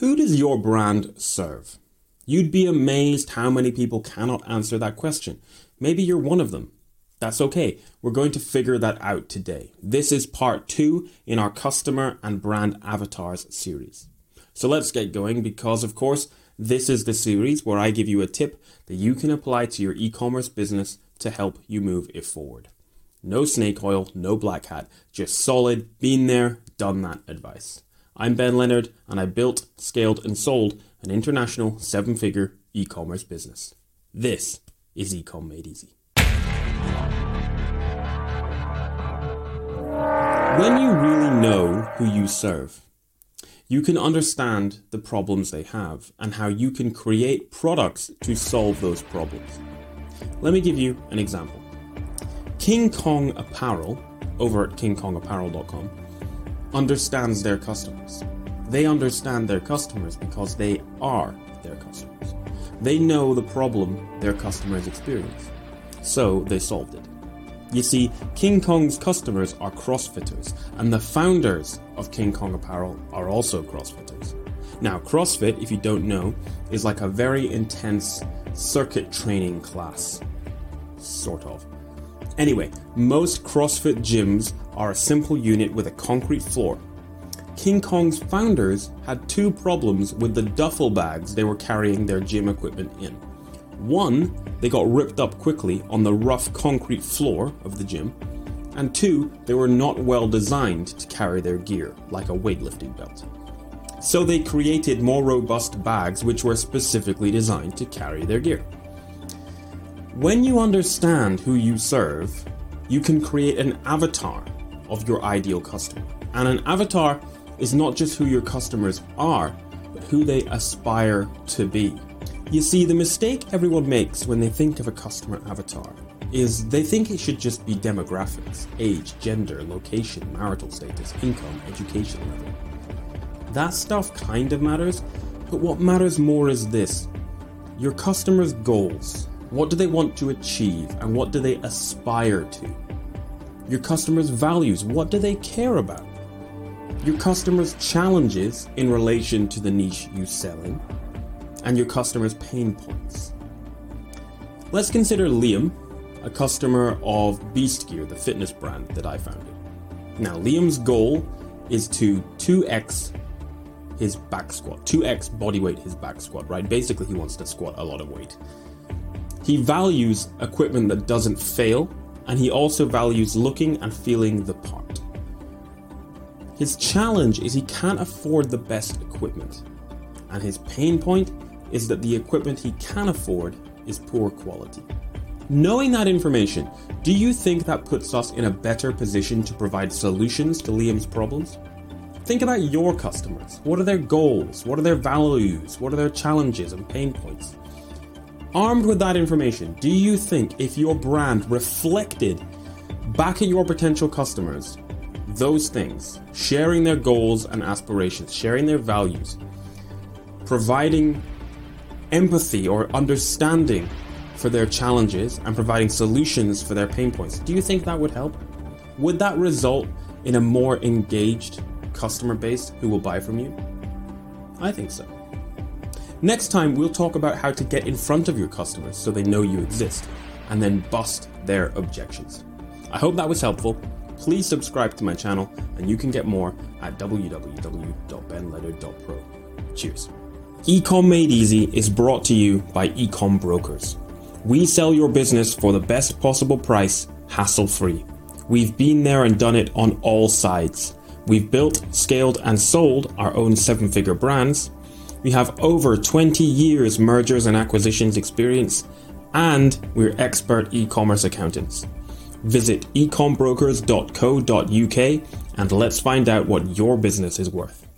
Who does your brand serve? You'd be amazed how many people cannot answer that question. Maybe you're one of them. That's okay. We're going to figure that out today. This is part two in our customer and brand avatars series. So let's get going because, of course, this is the series where I give you a tip that you can apply to your e commerce business to help you move it forward. No snake oil, no black hat, just solid, been there, done that advice. I'm Ben Leonard, and I built, scaled, and sold an international seven figure e commerce business. This is Ecom Made Easy. When you really know who you serve, you can understand the problems they have and how you can create products to solve those problems. Let me give you an example. King Kong Apparel, over at kingkongapparel.com, understands their customers. They understand their customers because they are their customers. They know the problem their customers experience. So they solved it. You see, King Kong's customers are CrossFitters, and the founders of King Kong Apparel are also CrossFitters. Now, CrossFit, if you don't know, is like a very intense circuit training class. Sort of. Anyway, most CrossFit gyms are a simple unit with a concrete floor. King Kong's founders had two problems with the duffel bags they were carrying their gym equipment in. One, they got ripped up quickly on the rough concrete floor of the gym, and two, they were not well designed to carry their gear, like a weightlifting belt. So they created more robust bags which were specifically designed to carry their gear. When you understand who you serve, you can create an avatar of your ideal customer. And an avatar is not just who your customers are, but who they aspire to be. You see, the mistake everyone makes when they think of a customer avatar is they think it should just be demographics, age, gender, location, marital status, income, education level. That stuff kind of matters, but what matters more is this your customers' goals. What do they want to achieve and what do they aspire to? Your customers' values. What do they care about? Your customers' challenges in relation to the niche you sell in and your customers' pain points. Let's consider Liam, a customer of Beast Gear, the fitness brand that I founded. Now, Liam's goal is to 2x his back squat, 2x body weight his back squat, right? Basically, he wants to squat a lot of weight. He values equipment that doesn't fail, and he also values looking and feeling the part. His challenge is he can't afford the best equipment, and his pain point is that the equipment he can afford is poor quality. Knowing that information, do you think that puts us in a better position to provide solutions to Liam's problems? Think about your customers. What are their goals? What are their values? What are their challenges and pain points? Armed with that information, do you think if your brand reflected back at your potential customers those things, sharing their goals and aspirations, sharing their values, providing empathy or understanding for their challenges and providing solutions for their pain points, do you think that would help? Would that result in a more engaged customer base who will buy from you? I think so. Next time, we'll talk about how to get in front of your customers so they know you exist and then bust their objections. I hope that was helpful. Please subscribe to my channel and you can get more at www.benleonard.pro. Cheers. Ecom Made Easy is brought to you by Ecom Brokers. We sell your business for the best possible price, hassle free. We've been there and done it on all sides. We've built, scaled, and sold our own seven figure brands. We have over 20 years mergers and acquisitions experience, and we're expert e commerce accountants. Visit ecombrokers.co.uk and let's find out what your business is worth.